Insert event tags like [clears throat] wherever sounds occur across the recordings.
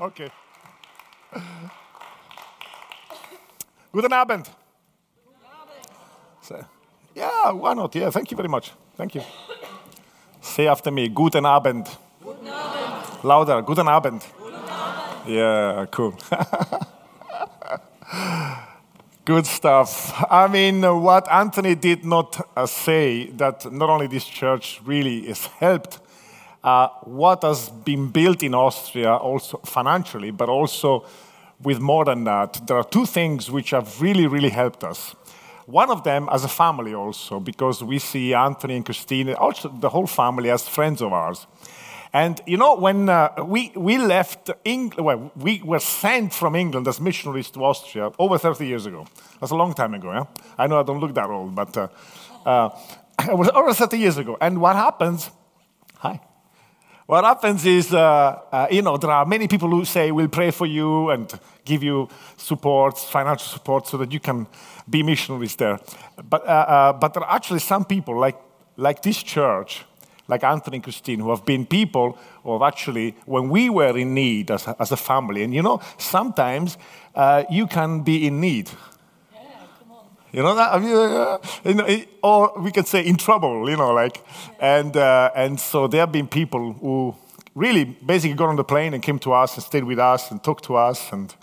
Okay. Guten Abend. Yeah, why not? Yeah, thank you very much. Thank you. Say after me, Guten Abend. Louder, Guten Abend. Yeah, cool. [laughs] Good stuff. I mean, what Anthony did not uh, say that not only this church really is helped, uh, what has been built in Austria also financially, but also with more than that. There are two things which have really, really helped us. One of them as a family also, because we see Anthony and Christine, also the whole family as friends of ours. And you know, when uh, we, we left England, well, we were sent from England as missionaries to Austria over 30 years ago. That's a long time ago, yeah? I know I don't look that old, but uh, uh, [laughs] it was over 30 years ago. And what happens, what happens is, uh, uh, you know, there are many people who say, we'll pray for you and give you support, financial support, so that you can be missionaries there. But, uh, uh, but there are actually some people, like, like this church, like Anthony and Christine, who have been people who have actually, when we were in need as a, as a family, and you know, sometimes uh, you can be in need. You know that? Have you, uh, you know, it- or we can say in trouble, you know, like, and, uh, and so there have been people who really basically got on the plane and came to us and stayed with us and talked to us and,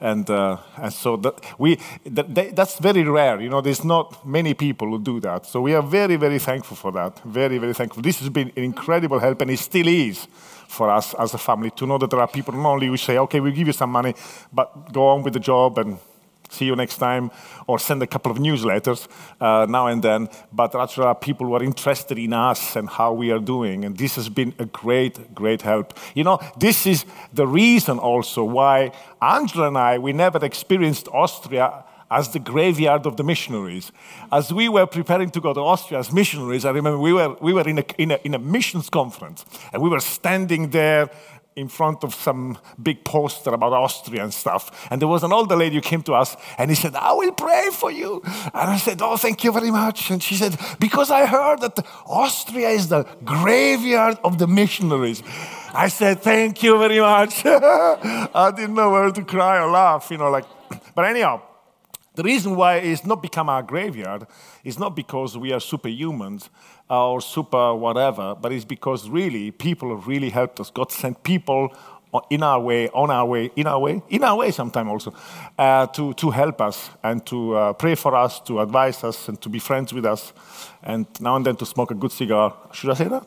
and, uh, and so that we, that, that- that's very rare. You know, there's not many people who do that. So we are very, very thankful for that. Very, very thankful. This has been an incredible help and it still is for us as a family to know that there are people not only who say, okay, we'll give you some money, but go on with the job and see you next time, or send a couple of newsletters uh, now and then. But are people who are interested in us and how we are doing, and this has been a great, great help. You know, this is the reason also why Angela and I we never experienced Austria as the graveyard of the missionaries. As we were preparing to go to Austria as missionaries, I remember we were, we were in, a, in, a, in a missions conference, and we were standing there in front of some big poster about Austria and stuff. And there was an older lady who came to us and he said, I will pray for you. And I said, Oh, thank you very much. And she said, Because I heard that Austria is the graveyard of the missionaries. I said, Thank you very much. [laughs] I didn't know whether to cry or laugh, you know, like, [clears throat] but anyhow. The reason why it's not become our graveyard is not because we are superhumans or super whatever, but it's because really people have really helped us. God sent people in our way, on our way, in our way, in our way sometimes also, uh, to, to help us and to uh, pray for us, to advise us, and to be friends with us, and now and then to smoke a good cigar. Should I say that?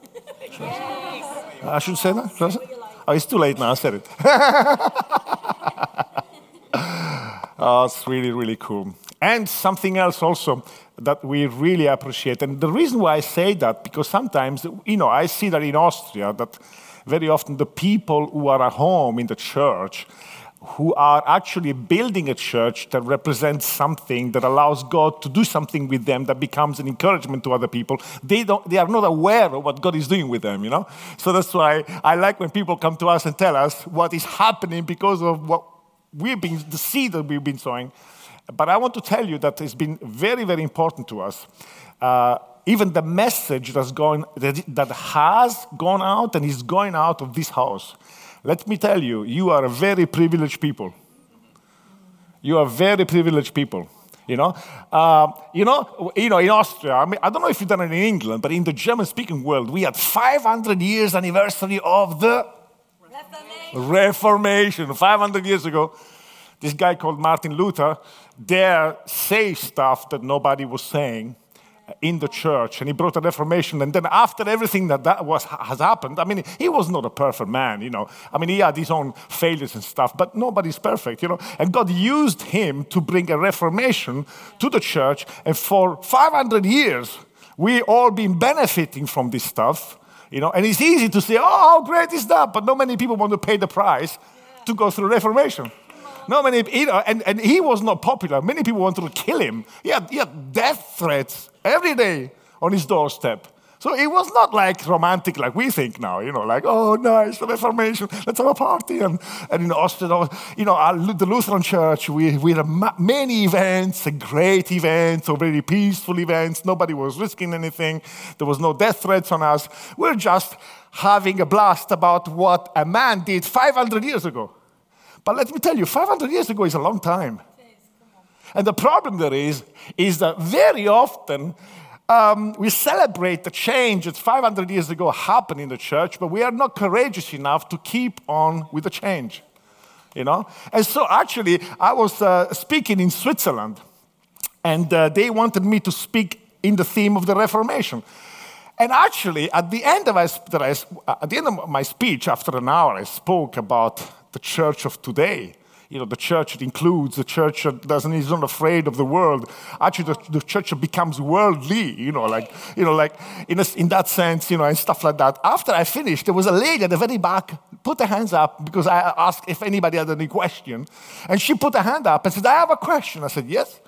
Should I, I should say that? Should I say? Oh, it's too late now, I said it. [laughs] Oh, it's really, really cool. And something else also that we really appreciate. And the reason why I say that, because sometimes, you know, I see that in Austria, that very often the people who are at home in the church, who are actually building a church that represents something that allows God to do something with them that becomes an encouragement to other people. They, don't, they are not aware of what God is doing with them, you know? So that's why I like when people come to us and tell us what is happening because of what we've been, the seed that we've been sowing. But I want to tell you that it's been very, very important to us. Uh, even the message that's going, that, that has gone out and is going out of this house. Let me tell you, you are a very privileged people. You are very privileged people. You know, uh, you know, you know, in Austria. I mean, I don't know if you've done it in England, but in the German-speaking world, we had 500 years anniversary of the Reformation. 500 years ago, this guy called Martin Luther dare say stuff that nobody was saying in the church, and he brought a Reformation. And then after everything that, that was, has happened, I mean, he was not a perfect man, you know. I mean, he had his own failures and stuff, but nobody's perfect, you know. And God used him to bring a Reformation to the church, and for 500 years, we all been benefiting from this stuff You know, and it's easy to say, oh, how great is that? But not many people want to pay the price to go through Reformation. Not many, know, and, and he was not popular. Many people wanted to kill him. He had, he had death threats every day on his doorstep. So it was not like romantic like we think now, you know, like, oh, nice, the Reformation, let's have a party. And, and in Austria, you know, our, the Lutheran Church, we, we had many events, great events, or very peaceful events. Nobody was risking anything. There was no death threats on us. We're just having a blast about what a man did 500 years ago. But let me tell you, 500 years ago is a long time. And the problem there is, is that very often um, we celebrate the change that 500 years ago happened in the church, but we are not courageous enough to keep on with the change. You know? And so actually, I was uh, speaking in Switzerland, and uh, they wanted me to speak in the theme of the Reformation. And actually, at the end of my, at the end of my speech, after an hour, I spoke about the church of today you know, the church that includes, the church that doesn't, is not afraid of the world. Actually, the, the church becomes worldly, you know, like, you know, like in, a, in that sense, you know, and stuff like that. After I finished, there was a lady at the very back, put her hands up because I asked if anybody had any question. And she put her hand up and said, I have a question. I said, yes.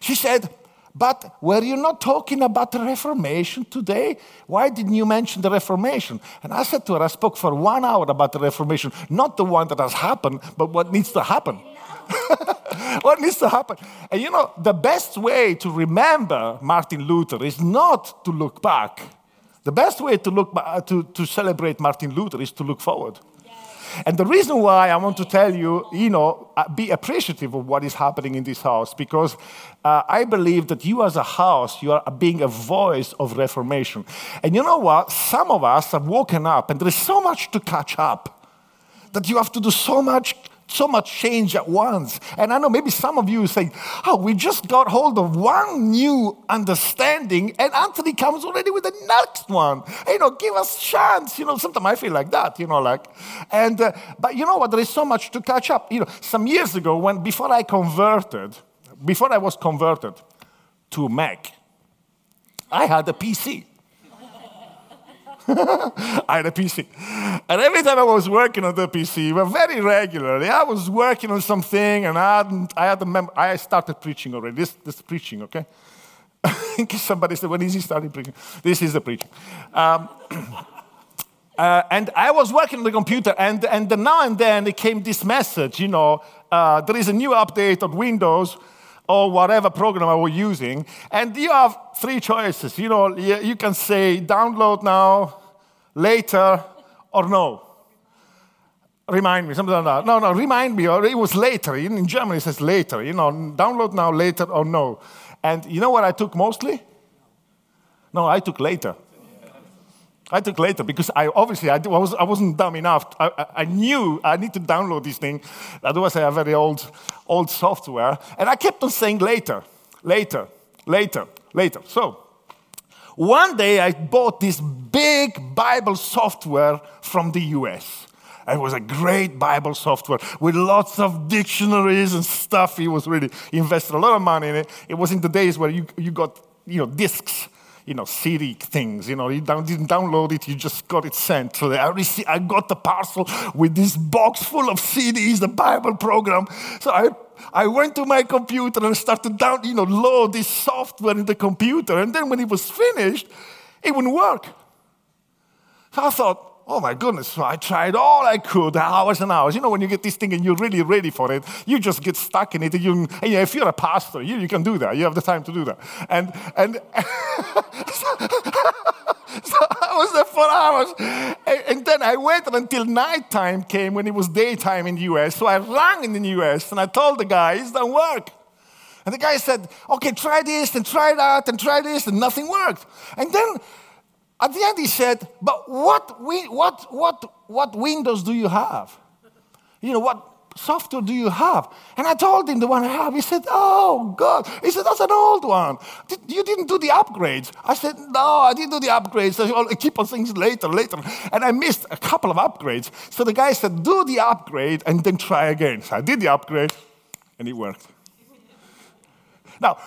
She said, but were you not talking about the Reformation today? Why didn't you mention the Reformation? And I said to her, I spoke for one hour about the Reformation, not the one that has happened, but what needs to happen. [laughs] what needs to happen? And you know, the best way to remember Martin Luther is not to look back. The best way to, look to, to celebrate Martin Luther is to look forward. And the reason why I want to tell you, you know, uh, be appreciative of what is happening in this house, because uh, I believe that you as a house, you are being a voice of reformation. And you know what? Some of us have woken up, and there is so much to catch up that you have to do so much so much change at once. And I know maybe some of you say, oh, we just got hold of one new understanding, and Anthony comes already with the next one. You know, give us chance. You know, sometimes I feel like that, you know, like, and, uh, but you know what, there is so much to catch up. You know, some years ago, when, before I converted, before I was converted to Mac, I had a PC. I had a PC. And every time I was working on the PC, very regularly, I was working on something and I, hadn't, I had a mem- I started preaching already. This, this preaching, okay? [laughs] In case somebody said, when is he starting preaching? This is the preaching. Um, [clears throat] uh, and I was working on the computer, and, and now and then it came this message, you know, uh, there is a new update on Windows or whatever program I was using. And you have three choices. You know, you can say download now, later, or no. Remind me, something like that. No, no, remind me, or it was later. In Germany, it says later. You know, download now, later, or no. And you know what I took mostly? No, I took later. I took later because I obviously I, was, I wasn't dumb enough. I, I, knew I need to download this thing. Otherwise, I have very old, old software. And I kept on saying later, later, later, later. So one day I bought this big Bible software from the US. It was a great Bible software with lots of dictionaries and stuff. He was really invested a lot of money in it. It was in the days where you, you got you know discs you know, CD things. You know, you didn't download it, you just got it sent. So I, received, I got the parcel with this box full of CDs, the Bible program. So I, I went to my computer and started down, you know, load this software in the computer. And then when it was finished, it wouldn't work. So I thought, Oh my goodness. So I tried all I could, hours and hours. You know, when you get this thing and you're really ready for it, you just get stuck in it. And, you, and if you're a pastor, you, you can do that. You have the time to do that. And, and [laughs] so, I was there for hours. And, and then I waited until nighttime came when it was daytime in the US. So I rang in the US and I told the guy, it doesn't work. And the guy said, okay, try this and try that and try this, and nothing worked. And then at the end, he said, But what, what, what, what windows do you have? You know, what software do you have? And I told him the one I have. He said, Oh, God. He said, That's an old one. You didn't do the upgrades. I said, No, I didn't do the upgrades. I keep on saying later, later. And I missed a couple of upgrades. So the guy said, Do the upgrade and then try again. So I did the upgrade and it worked. now,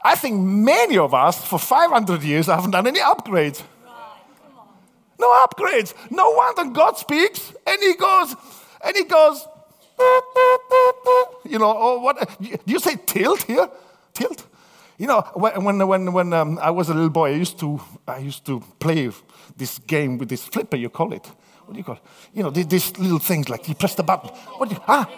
I think many of us for 500 years haven't done any upgrades. No upgrades. No wonder God speaks and he goes, and he goes, you know, oh, what? Do you say tilt here? Tilt? You know, when, when, when, when um, I was a little boy, I used, to, I used to play this game with this flipper, you call it. What do you call it? You know, these, these little things like you press the button. What do you, ah,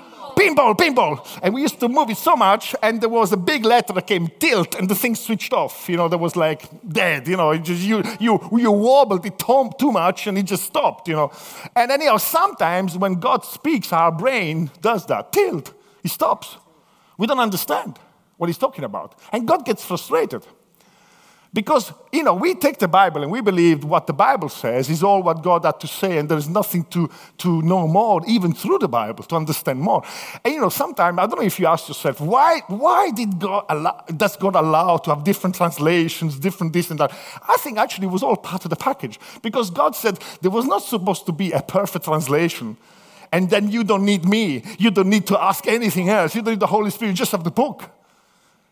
pinball, pinball. And we used to move it so much, and there was a big letter that came tilt, and the thing switched off. You know, there was like dead. You know, just, you, you, you wobbled it too much, and it just stopped, you know. And anyhow, sometimes when God speaks, our brain does that tilt, it stops. We don't understand what he's talking about. And God gets frustrated. Because, you know, we take the Bible and we believe what the Bible says is all what God had to say, and there's nothing to, to know more, even through the Bible, to understand more. And, you know, sometimes, I don't know if you ask yourself, why, why did God allow, does God allow to have different translations, different this and that? I think actually it was all part of the package. Because God said there was not supposed to be a perfect translation. And then you don't need me. You don't need to ask anything else. You don't need the Holy Spirit. You just have the book.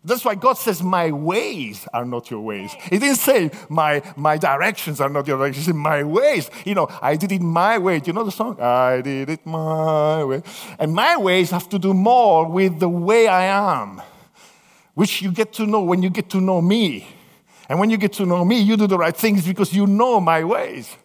That's why God says, My ways are not your ways. He didn't say, My, my directions are not your directions. He said, My ways. You know, I did it my way. Do you know the song? I did it my way. And my ways have to do more with the way I am, which you get to know when you get to know me. And when you get to know me, you do the right things because you know my ways.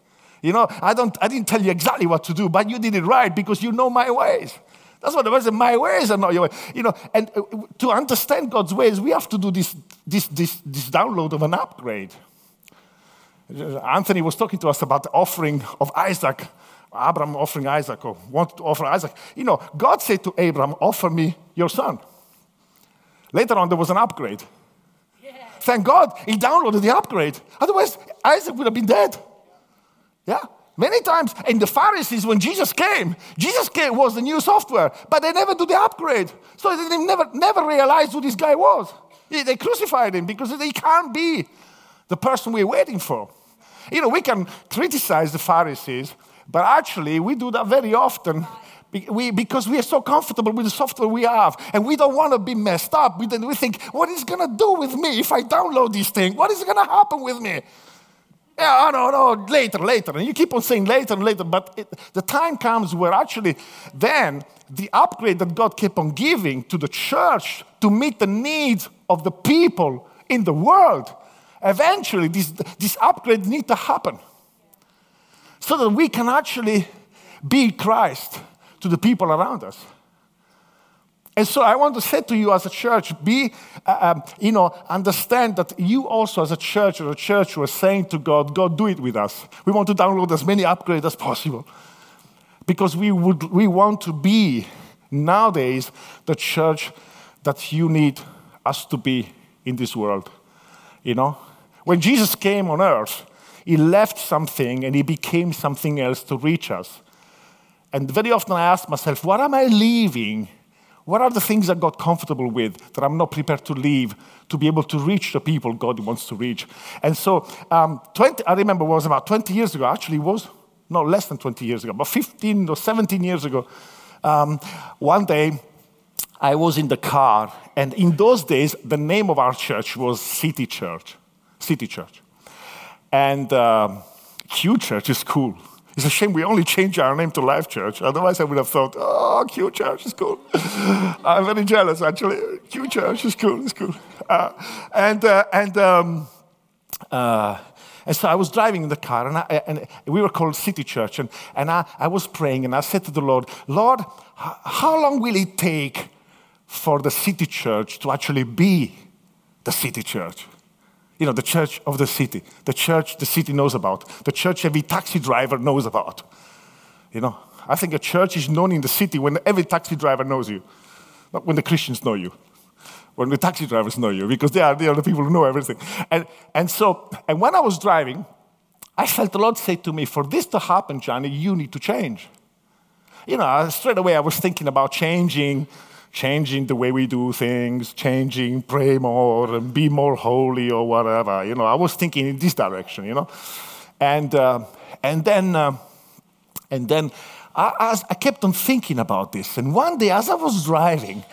You know, I, don't, I didn't tell you exactly what to do, but you did it right because you know my ways. That's what the word says. My ways are not your ways. You know, and uh, to understand God's ways, we have to do this, this, this, this download of an upgrade. Anthony was talking to us about the offering of Isaac. Abraham offering Isaac or wanted to offer Isaac. You know, God said to Abraham, offer me your son. Later on, there was an upgrade. Yeah. Thank God he downloaded the upgrade. Otherwise, Isaac would have been dead. Yeah? Many times in the Pharisees, when Jesus came, Jesus came was the new software, but they never do the upgrade. So they never, never realized who this guy was. They crucified him because he can't be the person we're waiting for. You know, we can criticize the Pharisees, but actually we do that very often because we are so comfortable with the software we have and we don't want to be messed up. We, we think, what is going to do with me if I download this thing? What is going to happen with me? Yeah, no, no, later, later. And you keep on saying later and later, but it, the time comes where actually then the upgrade that God kept on giving to the church to meet the needs of the people in the world, eventually this, this upgrade needs to happen so that we can actually be Christ to the people around us. And so I want to say to you as a church, be, uh, um, you know, understand that you also as a church or a church who are saying to God, God, do it with us. We want to download as many upgrades as possible. Because we, would, we want to be nowadays the church that you need us to be in this world. You know? When Jesus came on earth, he left something and he became something else to reach us. And very often I ask myself, what am I leaving? What are the things I got comfortable with that I'm not prepared to leave to be able to reach the people God wants to reach? And so, um, 20, I remember it was about 20 years ago, actually, it was no less than 20 years ago, but 15 or 17 years ago. Um, one day, I was in the car, and in those days, the name of our church was City Church. City Church. And um, Q Church is cool. It's a shame we only changed our name to Life Church. Otherwise, I would have thought, oh, Q Church is cool. [laughs] I'm very jealous, actually. Q Church is cool, it's cool. Uh, and, uh, and, um, uh, and so I was driving in the car, and, I, and we were called City Church. And, and I, I was praying, and I said to the Lord, Lord, how long will it take for the City Church to actually be the City Church? You know, the church of the city, the church the city knows about, the church every taxi driver knows about. You know, I think a church is known in the city when every taxi driver knows you, not when the Christians know you, when the taxi drivers know you, because they are, they are the people who know everything. And, and so, and when I was driving, I felt the Lord say to me, For this to happen, Johnny, you need to change. You know, straight away I was thinking about changing changing the way we do things, changing, pray more, and be more holy or whatever. You know, I was thinking in this direction, you know. And, uh, and then, uh, and then I, I, kept on thinking about this. And one day, as I was driving,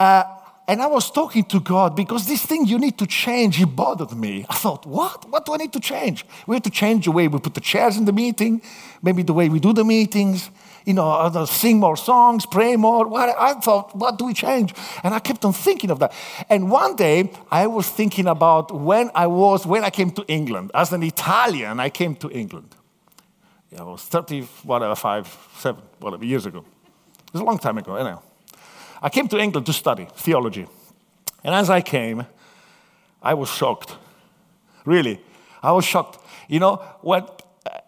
uh, and I was talking to God because this thing you need to change, it bothered me. I thought, what? What do I need to change? We have to change the way we put the chairs in the meeting, maybe the way we do the meetings, you know, sing more songs, pray more. What? I thought, what do we change? And I kept on thinking of that. And one day I was thinking about when I was, when I came to England. As an Italian, I came to England. Yeah, I was 30, whatever, five, seven, whatever, years ago. It was a long time ago, anyhow. I came to England to study theology. And as I came, I was shocked. Really, I was shocked. You know, when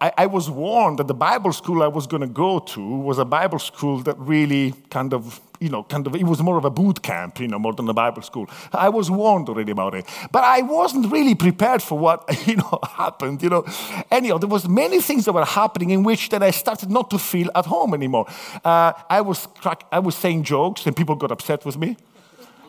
I, I was warned that the Bible school I was going to go to was a Bible school that really kind of, you know, kind of, it was more of a boot camp, you know, more than a Bible school. I was warned already about it. But I wasn't really prepared for what, [laughs] you know, happened, you know. Anyhow, there was many things that were happening in which that I started not to feel at home anymore. Uh, I, was crack, I was saying jokes and people got upset with me.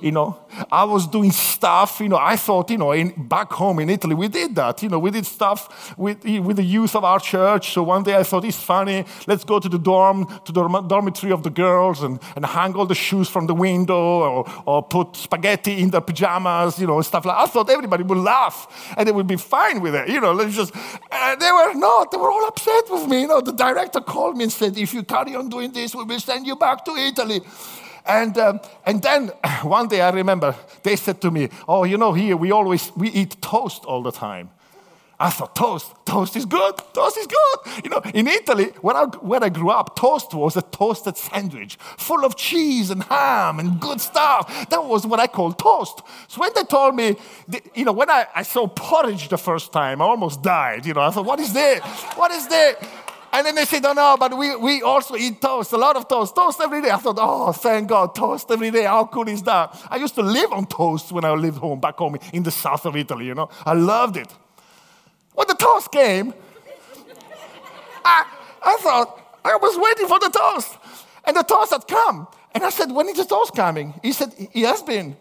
You know, I was doing stuff, you know, I thought, you know, in, back home in Italy, we did that. You know, we did stuff with, with the youth of our church. So one day I thought, it's funny, let's go to the dorm, to the dormitory of the girls and, and hang all the shoes from the window or, or put spaghetti in their pajamas, you know, stuff like that. I thought everybody would laugh and they would be fine with it. You know, let's just, they were not. They were all upset with me. You know, the director called me and said, if you carry on doing this, we will send you back to Italy. And, um, and then [clears throat] one day I remember they said to me, Oh, you know, here we always we eat toast all the time. I thought toast, toast is good, toast is good. You know, in Italy, where I, where I grew up, toast was a toasted sandwich full of cheese and ham and good stuff. That was what I called toast. So when they told me, you know, when I, I saw porridge the first time, I almost died. You know, I thought, what is this? What is this? And then they said, oh no, but we, we also eat toast, a lot of toast, toast every day. I thought, oh, thank God, toast every day. How cool is that? I used to live on toast when I lived home, back home in the south of Italy, you know. I loved it. When the toast came, [laughs] I, I thought, I was waiting for the toast. And the toast had come. And I said, when is the toast coming? He said, he has been.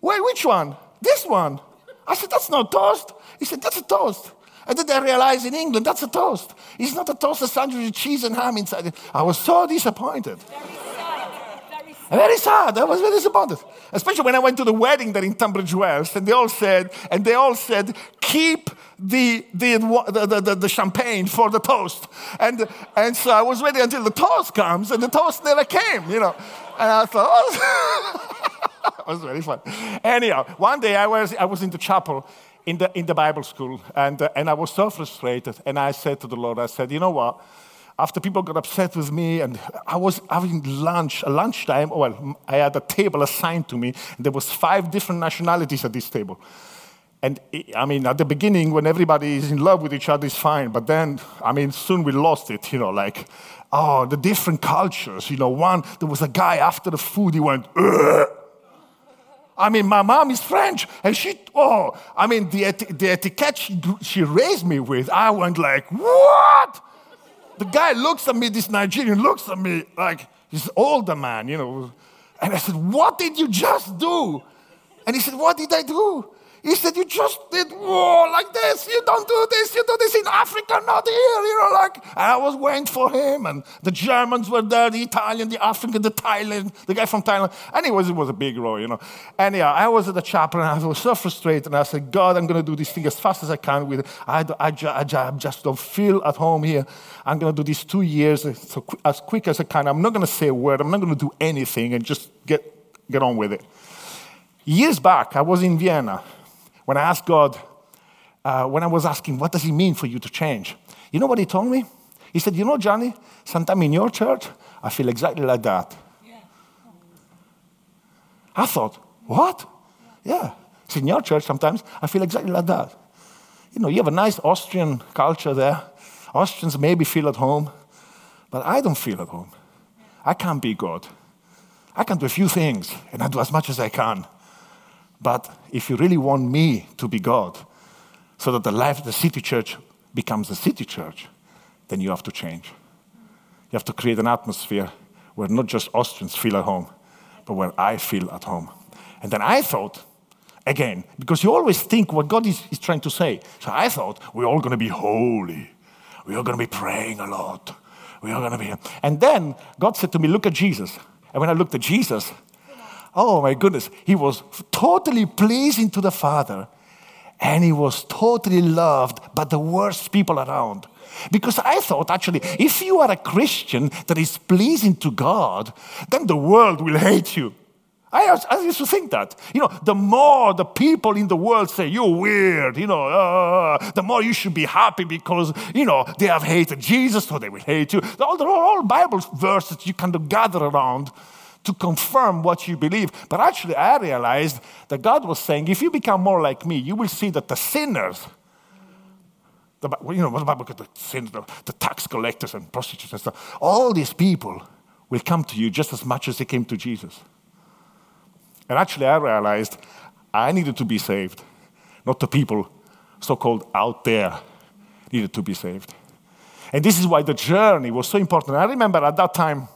Wait, which one? This one. I said, that's not toast. He said, that's a toast. And then I realized in England, that's a toast. It's not a toast, a sandwich with cheese and ham inside it. I was so disappointed. Very sad. Very sad. Very sad. I was very disappointed. Especially when I went to the wedding there in Tunbridge Wells, and they all said, and they all said, keep the, the, the, the, the champagne for the toast. And, and so I was waiting until the toast comes, and the toast never came, you know. And I thought, oh. [laughs] it was very fun. Anyhow, one day I was, I was in the chapel, in the, in the Bible school, and, uh, and I was so frustrated. And I said to the Lord, I said, you know what? After people got upset with me, and I was having lunch, lunchtime, well, I had a table assigned to me, and there was five different nationalities at this table. And I mean, at the beginning, when everybody is in love with each other, it's fine. But then, I mean, soon we lost it, you know, like, oh, the different cultures. You know, one, there was a guy after the food, he went, Ugh! I mean, my mom is French, and she, oh, I mean, the, the etiquette she, she raised me with, I went like, what? The guy looks at me, this Nigerian looks at me like he's older man, you know. And I said, what did you just do? And he said, what did I do? He said, You just did war like this. You don't do this. You do this Africa, not here. You know, like, and I was waiting for him. And the Germans were there, the Italian, the African, the Thailand, the guy from Thailand. Anyways, it was a big row, you know. Anyhow, I was at the chapel and I was so frustrated. And I said, God, I'm going to do this thing as fast as I can with it. I, I, I, I just don't feel at home here. I'm going to do this two years uh, so, as quick as I can. I'm not going to say a word. I'm not going to do anything and just get, get on with it. Years back, I was in Vienna when I asked God, uh, when I was asking, what does it mean for you to change? You know what he told me? He said, You know, Johnny, sometimes in your church, I feel exactly like that. Yeah. I thought, What? Yeah. It's in your church sometimes, I feel exactly like that. You know, you have a nice Austrian culture there. Austrians maybe feel at home, but I don't feel at home. I can't be God. I can do a few things, and I do as much as I can. But if you really want me to be God, so that the life of the city church becomes a city church, then you have to change. You have to create an atmosphere where not just Austrians feel at home, but where I feel at home. And then I thought, again, because you always think what God is, is trying to say. So I thought, we're all going to be holy. We are going to be praying a lot. We are going to be. And then God said to me, Look at Jesus. And when I looked at Jesus, Oh my goodness. He was totally pleasing to the Father and he was totally loved by the worst people around. Because I thought, actually, if you are a Christian that is pleasing to God, then the world will hate you. I, used to think that. You know, the more the people in the world say you're weird, you know, uh, the more you should be happy because, you know, they have hated Jesus, so they will hate you. All, the, all Bible verses you kind of gather around to confirm what you believe. But actually, I realized that God was saying, if you become more like me, you will see that the sinners, the, you know, what about the sinners, the, tax collectors and prostitutes and stuff, all these people will come to you just as much as they came to Jesus. And actually, I realized I needed to be saved, not the people so called out there needed to be saved. And this is why the journey was so important. I remember at that time,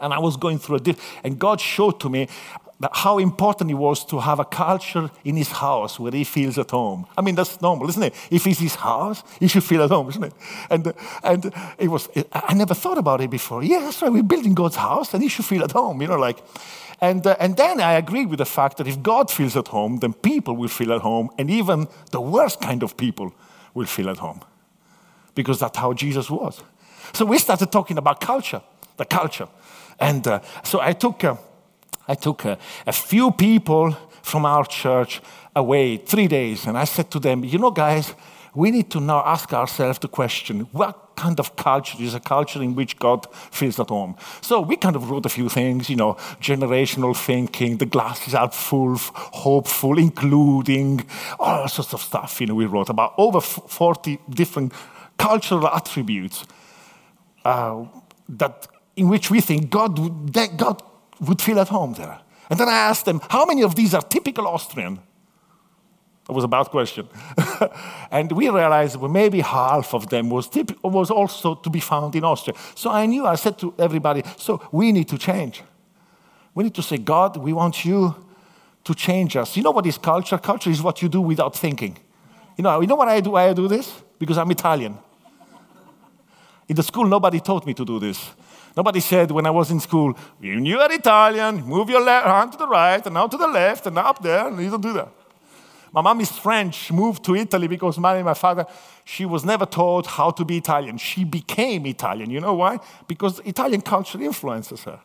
and I was going through a dip, and God showed to me how important it was to have a culture in his house where he feels at home. I mean, that's normal, isn't it? If it's his house, he should feel at home, isn't it? And, and it was, I never thought about it before. Yeah, that's right, we're building God's house, and he should feel at home, you know, like. And, uh, and then I agree with the fact that if God feels at home, then people will feel at home, and even the worst kind of people will feel at home. Because that's how Jesus was. So we started talking about culture, the culture. And uh, so I took, uh, I took uh, a few people from our church away, three days, and I said to them, you know, guys, we need to now ask ourselves the question what kind of culture is a culture in which God feels at home? So we kind of wrote a few things, you know, generational thinking, the glasses are full, hopeful, including all sorts of stuff. You know, we wrote about over 40 different cultural attributes uh, that in which we think God would, that God would feel at home there. And then I asked them, how many of these are typical Austrian? That was a bad question. [laughs] and we realized well, maybe half of them was, was also to be found in Austria. So I knew, I said to everybody, so we need to change. We need to say, God, we want you to change us. You know what is culture? Culture is what you do without thinking. You know, you know what I do? Why I do this? Because I'm Italian. In the school, nobody taught me to do this. Nobody said when I was in school, you are Italian, move your left hand to the right, and now to the left, and now up there, and you don't do that. My mom is French, moved to Italy because my, my father, she was never taught how to be Italian. She became Italian. You know why? Because Italian culture influences her.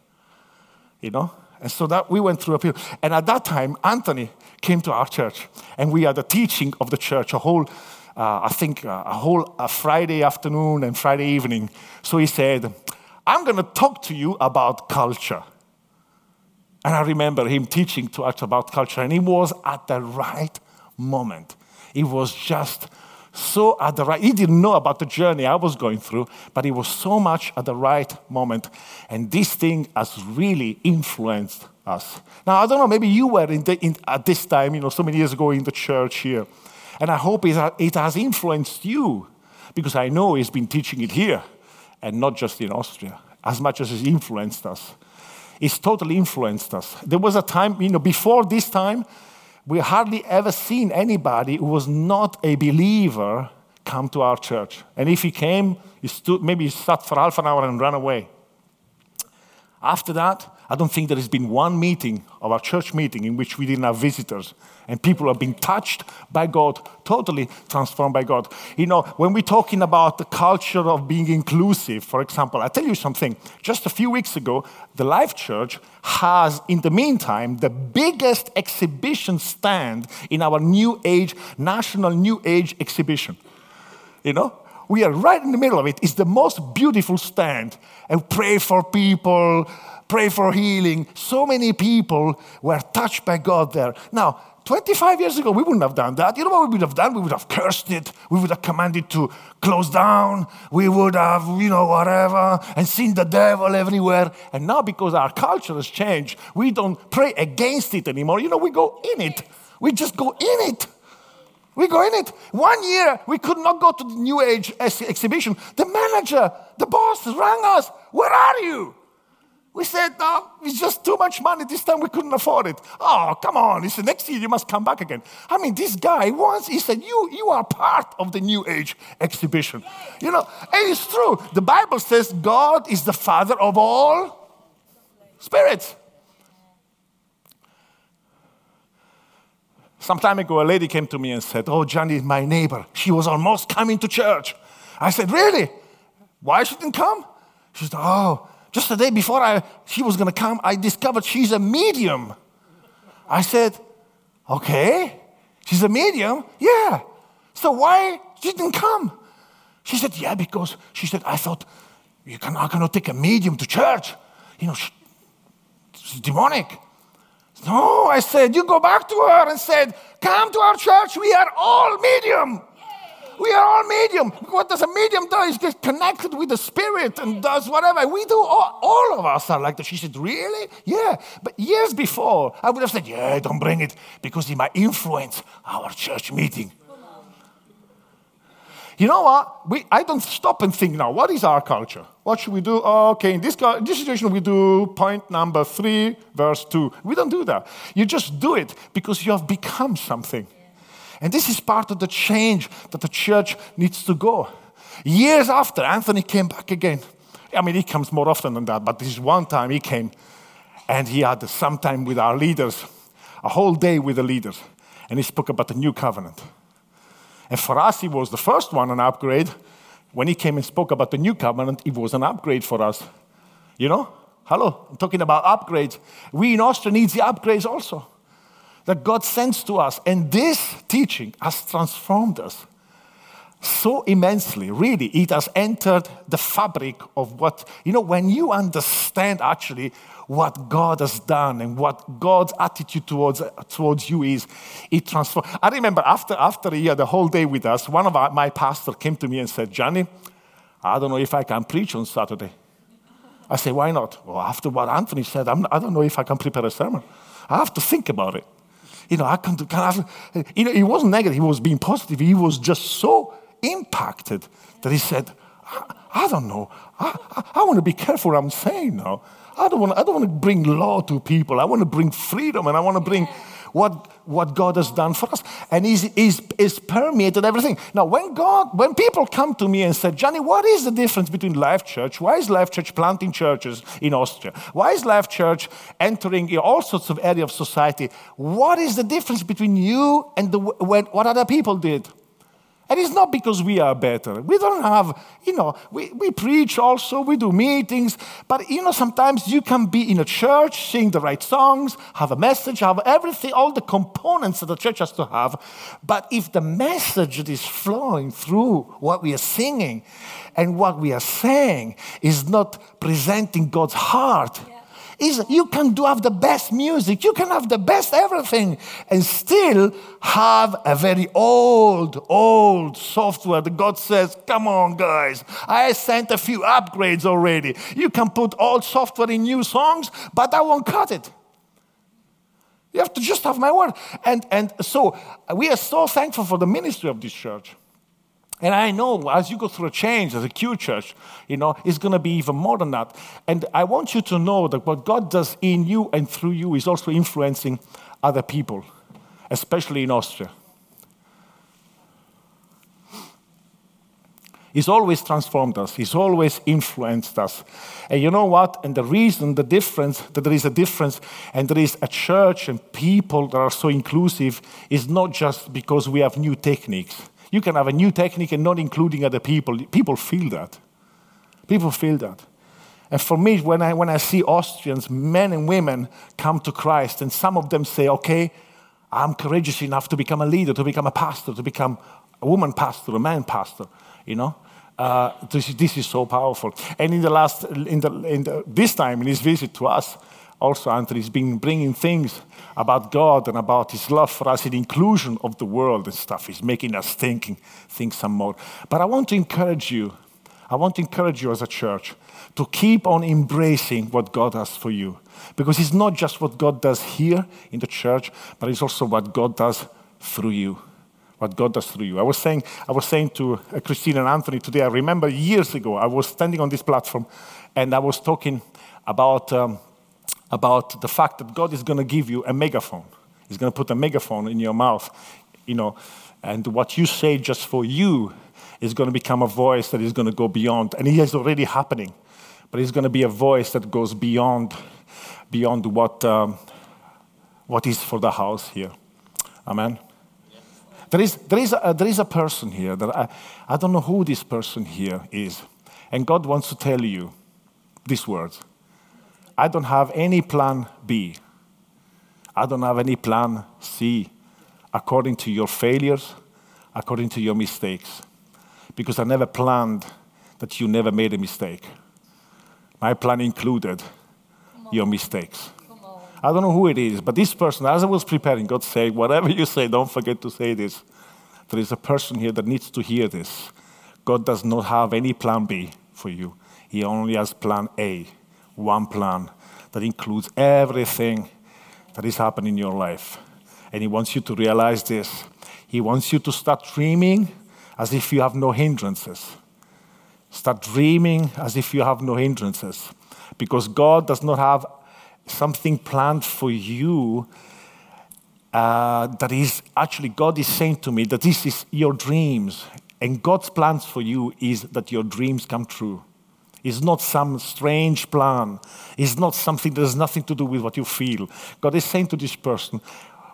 You know? And so that we went through a period. And at that time, Anthony came to our church, and we had a teaching of the church, a whole, uh, I think, uh, a whole a Friday afternoon and Friday evening. So he said, I'm going to talk to you about culture. And I remember him teaching to us about culture, and he was at the right moment. He was just so at the right, he didn't know about the journey I was going through, but he was so much at the right moment. And this thing has really influenced us. Now, I don't know, maybe you were in the, in, at this time, you know, so many years ago in the church here. And I hope it, it has influenced you because I know he's been teaching it here and not just in Austria, as much as it influenced us. It's totally influenced us. There was a time, you know, before this time, we hardly ever seen anybody who was not a believer come to our church. And if he came, he stood, maybe he sat for half an hour and ran away. After that, I don't think there has been one meeting of our church meeting in which we didn't have visitors and people have been touched by God, totally transformed by God. You know, when we're talking about the culture of being inclusive, for example, I tell you something. Just a few weeks ago, the Life Church has, in the meantime, the biggest exhibition stand in our New Age, National New Age exhibition. You know, we are right in the middle of it. It's the most beautiful stand. And pray for people, pray for healing. So many people were touched by God there. Now, 25 years ago, we wouldn't have done that. You know what we would have done? We would have cursed it. We would have commanded to close down. We would have, you know, whatever, and seen the devil everywhere. And now, because our culture has changed, we don't pray against it anymore. You know, we go in it. We just go in it. We go in it. One year, we could not go to the New Age exhibition. The manager, the boss rang us. Where are you? We said, no, it's just too much money. This time we couldn't afford it. Oh, come on. He said, next year you must come back again. I mean, this guy once, he said, you, you are part of the New Age exhibition. You know, and it's true. The Bible says God is the father of all spirits. Some time ago, a lady came to me and said, Oh, Johnny, my neighbor, she was almost coming to church. I said, Really? Why she didn't come? She said, Oh, just the day before I, she was going to come, I discovered she's a medium. I said, Okay, she's a medium? Yeah. So why she didn't come? She said, Yeah, because she said, I thought, you cannot take a medium to church. You know, she, she's demonic. No, I said, you go back to her and said, come to our church. We are all medium. We are all medium. What does a medium do? Is get connected with the spirit and does whatever. We do. All, all of us are like that. She said, really? Yeah. But years before, I would have said, yeah, don't bring it because it might influence our church meeting. You know what? We, I don't stop and think now, what is our culture? What should we do? Oh, okay, in this, in this situation, we do point number three, verse two. We don't do that. You just do it because you have become something. And this is part of the change that the church needs to go. Years after, Anthony came back again. I mean, he comes more often than that, but this one time he came and he had some time with our leaders, a whole day with the leaders, and he spoke about the new covenant. And for us, he was the first one, an upgrade. When he came and spoke about the new covenant, it was an upgrade for us. You know? Hello, I'm talking about upgrades. We in Austria need the upgrades also that God sends to us. And this teaching has transformed us so immensely. Really, it has entered the fabric of what, you know, when you understand actually what God has done and what God's attitude towards, towards you is, it transforms. I remember after, after a year, the whole day with us, one of our, my pastors came to me and said, Johnny, I don't know if I can preach on Saturday. I say, why not? Well, after what Anthony said, I'm, I do not know if I can prepare a sermon. I have to think about it. You know, I can, can you know, he wasn't negative, he was being positive. He was just so impacted that he said, I, I don't know. I, I, I want to be careful what I'm saying now. I don't, want, I don't want to bring law to people. I want to bring freedom and I want to bring what, what God has done for us. And he's, he's, he's permeated everything. Now, when God, when people come to me and say, Johnny, what is the difference between Life Church? Why is Life Church planting churches in Austria? Why is Life Church entering all sorts of areas of society? What is the difference between you and the, when, what other people did? And it's not because we are better. We don't have, you know, we, we preach also, we do meetings, but you know, sometimes you can be in a church, sing the right songs, have a message, have everything, all the components that the church has to have. But if the message that is flowing through what we are singing and what we are saying is not presenting God's heart, is you can do have the best music, you can have the best everything, and still have a very old, old software that God says, Come on, guys, I sent a few upgrades already. You can put old software in new songs, but I won't cut it. You have to just have my word. And, and so we are so thankful for the ministry of this church. And I know as you go through a change as a Q church, you know, it's going to be even more than that. And I want you to know that what God does in you and through you is also influencing other people, especially in Austria. He's always transformed us. He's always influenced us. And you know what? And the reason, the difference, that there is a difference and there is a church and people that are so inclusive is not just because we have new techniques. You can have a new technique and not including other people. People feel that. People feel that. And for me, when I, when I see Austrians, men and women, come to Christ, and some of them say, okay, I'm courageous enough to become a leader, to become a pastor, to become a woman pastor, a man pastor, you know? Uh, this, this, is so powerful. And in the last, in the, in the, this time, in his visit to us, also Anthony's been bringing things about God and about his love for us and inclusion of the world and stuff. He's making us thinking, think some more. But I want to encourage you, I want to encourage you as a church to keep on embracing what God has for you. Because it's not just what God does here in the church, but it's also what God does through you. What God does through you. I was saying, I was saying to uh, Christine and Anthony today, I remember years ago, I was standing on this platform and I was talking about um, about the fact that God is going to give you a megaphone. He's going to put a megaphone in your mouth, you know, and what you say just for you is going to become a voice that is going to go beyond, and it is already happening, but it's going to be a voice that goes beyond, beyond what, um, what is for the house here. Amen. There is, there, is a, there is a person here that I, I don't know who this person here is. And God wants to tell you these words I don't have any plan B. I don't have any plan C according to your failures, according to your mistakes. Because I never planned that you never made a mistake. My plan included your mistakes. I don't know who it is, but this person, as I was preparing, God said, whatever you say, don't forget to say this. There is a person here that needs to hear this. God does not have any plan B for you, He only has plan A, one plan that includes everything that is happening in your life. And He wants you to realize this. He wants you to start dreaming as if you have no hindrances. Start dreaming as if you have no hindrances. Because God does not have something planned for you uh, that is actually, God is saying to me that this is your dreams. And God's plans for you is that your dreams come true. It's not some strange plan. It's not something that has nothing to do with what you feel. God is saying to this person,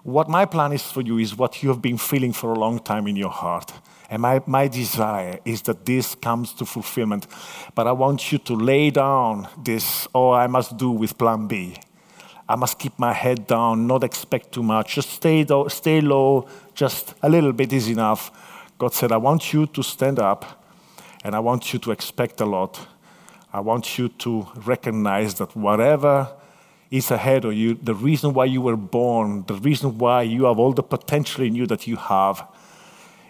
What my plan is for you is what you have been feeling for a long time in your heart. And my, my desire is that this comes to fulfillment. But I want you to lay down this, oh, I must do with plan B. I must keep my head down, not expect too much. Just stay, do- stay low, just a little bit is enough. God said, I want you to stand up and I want you to expect a lot. I want you to recognize that whatever is ahead of you, the reason why you were born, the reason why you have all the potential in you that you have,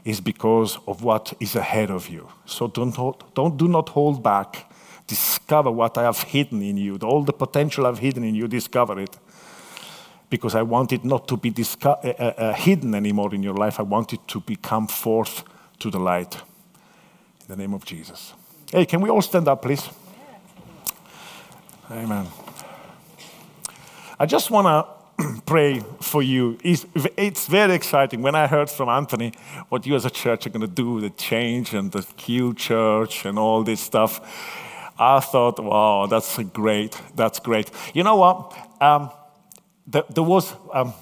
is because of what is ahead of you. So don't, hold, don't do not hold back. Discover what I have hidden in you, all the potential I've hidden in you. Discover it, because I want it not to be disco- uh, uh, uh, hidden anymore in your life. I want it to become forth to the light. In the name of Jesus. Hey, can we all stand up, please? Amen. I just want [clears throat] to pray for you. It's, very exciting. When I heard from Anthony what you as a church are going to do, the change and the Q church and all this stuff, I thought, wow, that's great. That's great. You know what? Um, there, there, was, um,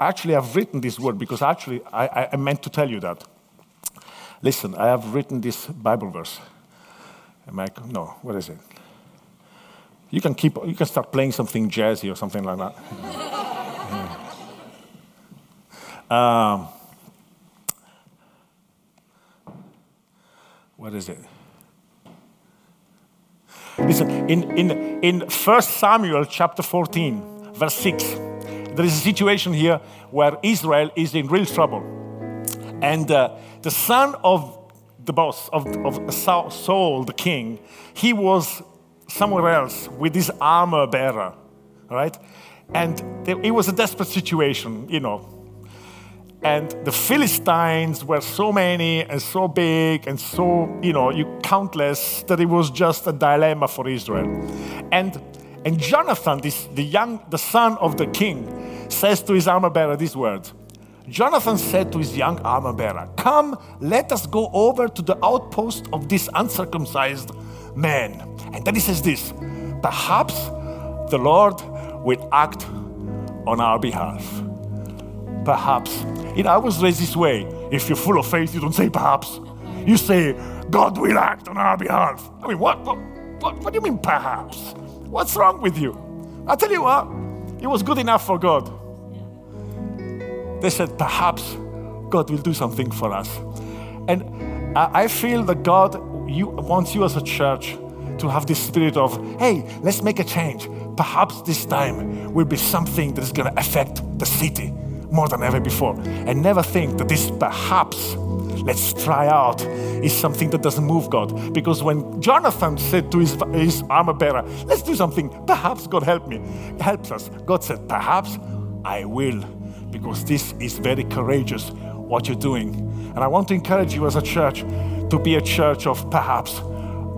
actually, I've written this word because actually I, I meant to tell you that. Listen, I have written this Bible verse. Am I, no, what is it? You can keep, you can start playing something jazzy or something like that. yeah. [laughs] um, what is it? Listen, in, in, in 1 Samuel chapter 14, verse 6, there is a situation here where Israel is in real trouble. And uh, the son of the boss, of, of Saul, the king, he was somewhere else with this armor bearer, right? And it was a desperate situation, you know. And the Philistines were so many and so big and so, you know, you countless that it was just a dilemma for Israel. And and Jonathan, this, the young, the son of the king, says to his armor bearer these words. Jonathan said to his young armor bearer, Come, let us go over to the outpost of this uncircumcised man. And then he says this Perhaps the Lord will act on our behalf. Perhaps. You know, I was raised this way. If you're full of faith, you don't say perhaps. You say, God will act on our behalf. I mean, what, what, what, what do you mean perhaps? What's wrong with you? I tell you what, it was good enough for God. They said, perhaps God will do something for us. And I feel that God you, wants you as a church to have this spirit of, hey, let's make a change. Perhaps this time will be something that is going to affect the city more than ever before. And never think that this perhaps, let's try out, is something that doesn't move God. Because when Jonathan said to his, his armor bearer, let's do something, perhaps God help me, helps us. God said, perhaps I will, because this is very courageous what you're doing. And I want to encourage you as a church to be a church of perhaps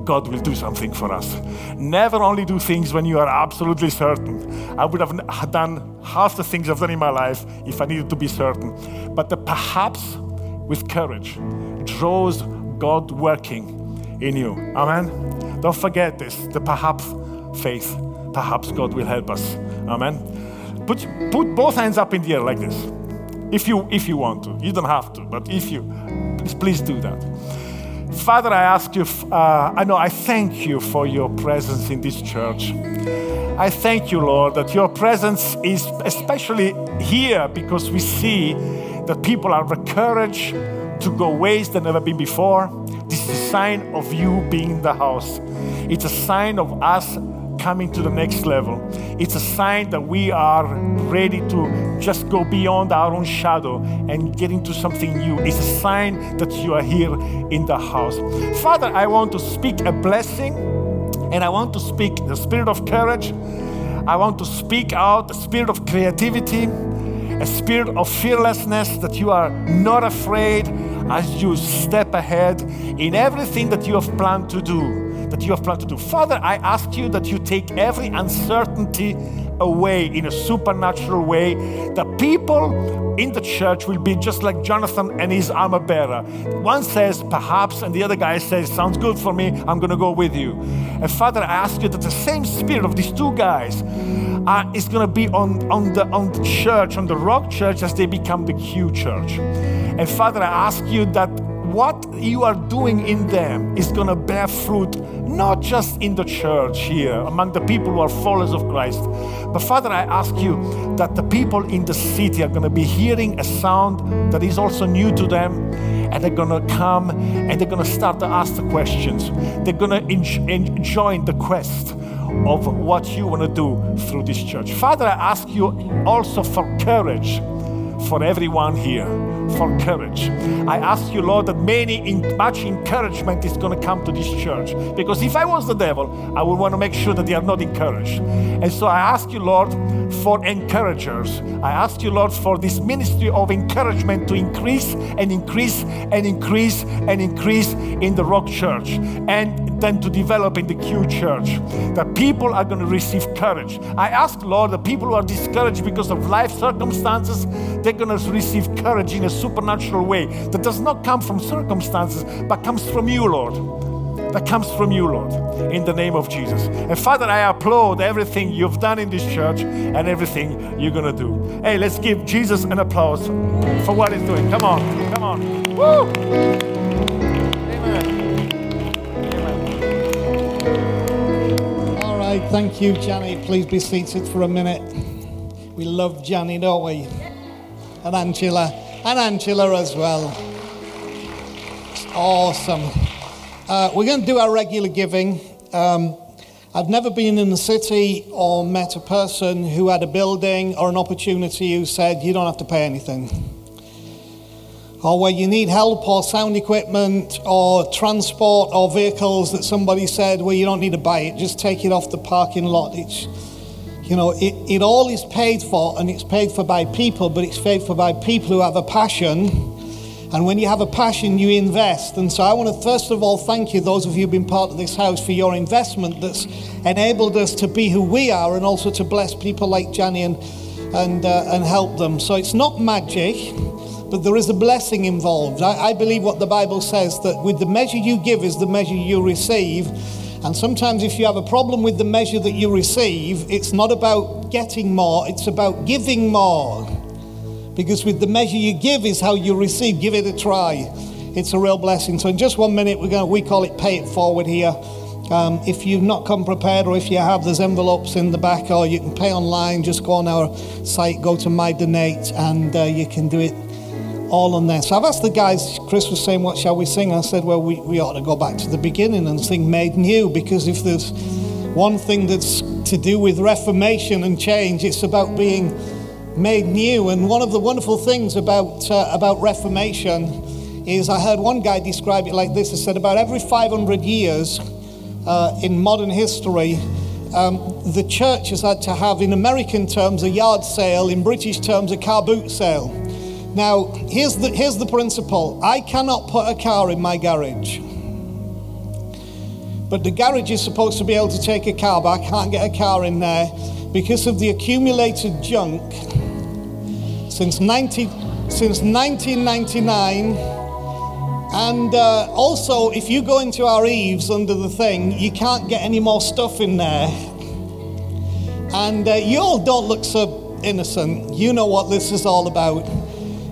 God will do something for us. Never only do things when you are absolutely certain. I would have done half the things I've done in my life if I needed to be certain. But the perhaps with courage draws God working in you. Amen. Don't forget this the perhaps faith. Perhaps God will help us. Amen. Put, put both hands up in the air like this. If you, if you want to. You don't have to, but if you, please, please do that. Father, I ask you, uh, I know, I thank you for your presence in this church. I thank you, Lord, that your presence is especially here because we see that people are encouraged to go ways that never been before. This is a sign of you being in the house. It's a sign of us coming to the next level. It's a sign that we are ready to just go beyond our own shadow and get into something new. It's a sign that you are here in the house. Father, I want to speak a blessing and I want to speak the spirit of courage. I want to speak out the spirit of creativity, a spirit of fearlessness that you are not afraid as you step ahead in everything that you have planned to do that you have planned to do. Father, I ask you that you take every uncertainty away in a supernatural way. The people in the church will be just like Jonathan and his armor bearer. One says, perhaps, and the other guy says, sounds good for me, I'm going to go with you. And Father, I ask you that the same spirit of these two guys uh, is going to be on, on, the, on the church, on the rock church, as they become the Q church. And Father, I ask you that what you are doing in them is going to bear fruit, not just in the church here, among the people who are followers of Christ, but Father, I ask you that the people in the city are going to be hearing a sound that is also new to them, and they're going to come and they're going to start to ask the questions. They're going to join the quest of what you want to do through this church. Father, I ask you also for courage for everyone here for courage. I ask you, Lord, that many in, much encouragement is going to come to this church. Because if I was the devil, I would want to make sure that they are not encouraged. And so I ask you, Lord, for encouragers. I ask you, Lord, for this ministry of encouragement to increase and increase and increase and increase in the Rock Church and then to develop in the Q Church. That people are going to receive courage. I ask, Lord, the people who are discouraged because of life circumstances, they're going to receive courage in a supernatural way that does not come from circumstances, but comes from you, Lord. That comes from you, Lord, in the name of Jesus. And Father, I applaud everything you've done in this church and everything you're going to do. Hey, let's give Jesus an applause for what he's doing. Come on, come on. Woo! Amen. Amen. All right, thank you, Johnny. Please be seated for a minute. We love Johnny, don't we? And Angela, and Angela as well. Awesome. Uh, we're going to do our regular giving. Um, I've never been in the city or met a person who had a building or an opportunity who said, You don't have to pay anything. Or where you need help or sound equipment or transport or vehicles that somebody said, Well, you don't need to buy it, just take it off the parking lot. It's, you know, it, it all is paid for and it's paid for by people, but it's paid for by people who have a passion. And when you have a passion, you invest. And so I want to first of all thank you, those of you who've been part of this house, for your investment that's enabled us to be who we are and also to bless people like Jenny and, and, uh, and help them. So it's not magic, but there is a blessing involved. I, I believe what the Bible says that with the measure you give is the measure you receive. And sometimes, if you have a problem with the measure that you receive, it's not about getting more, it's about giving more. Because with the measure you give is how you receive. Give it a try. It's a real blessing. So, in just one minute, we're going to, we call it pay it forward here. Um, if you've not come prepared, or if you have, there's envelopes in the back, or you can pay online. Just go on our site, go to My Donate, and uh, you can do it all on there. So I've asked the guys, Chris was saying, What shall we sing? I said, Well, we, we ought to go back to the beginning and sing Made New because if there's one thing that's to do with reformation and change, it's about being made new. And one of the wonderful things about, uh, about reformation is I heard one guy describe it like this. He said, About every 500 years uh, in modern history, um, the church has had to have, in American terms, a yard sale, in British terms, a car boot sale. Now, here's the, here's the principle I cannot put a car in my garage. But the garage is supposed to be able to take a car, but I can't get a car in there because of the accumulated junk since, 90, since 1999. And uh, also, if you go into our eaves under the thing, you can't get any more stuff in there. And uh, you all don't look so innocent. You know what this is all about.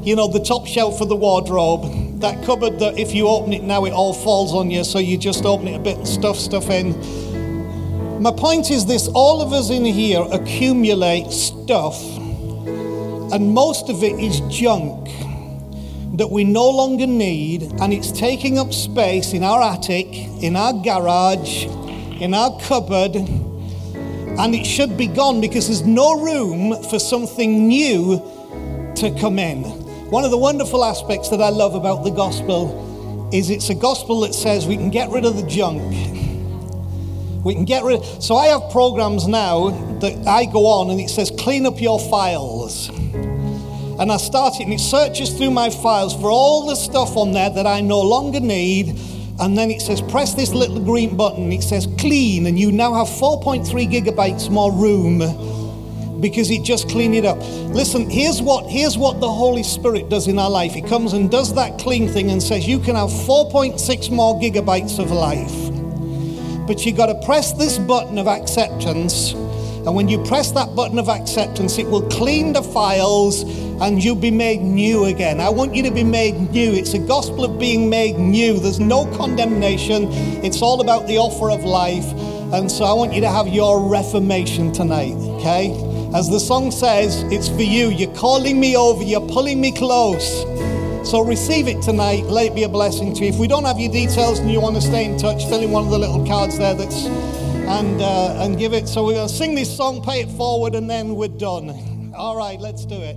You know, the top shelf of the wardrobe, that cupboard that if you open it now, it all falls on you, so you just open it a bit and stuff stuff in. My point is this all of us in here accumulate stuff, and most of it is junk that we no longer need, and it's taking up space in our attic, in our garage, in our cupboard, and it should be gone because there's no room for something new to come in. One of the wonderful aspects that I love about the gospel is it's a gospel that says we can get rid of the junk. We can get rid. So I have programs now that I go on and it says clean up your files and I start it and it searches through my files for all the stuff on there that I no longer need. And then it says, press this little green button. It says clean, and you now have 4.3 gigabytes more room because it just cleaned it up. Listen, here's what, here's what the Holy Spirit does in our life. He comes and does that clean thing and says, You can have 4.6 more gigabytes of life. But you've got to press this button of acceptance. And when you press that button of acceptance, it will clean the files and you'll be made new again. I want you to be made new. It's a gospel of being made new. There's no condemnation, it's all about the offer of life. And so I want you to have your reformation tonight, okay? As the song says, it's for you. You're calling me over, you're pulling me close. So receive it tonight. Let it be a blessing to you. If we don't have your details and you want to stay in touch, fill in one of the little cards there that's and uh, and give it. So we're to sing this song, pay it forward, and then we're done. All right, let's do it.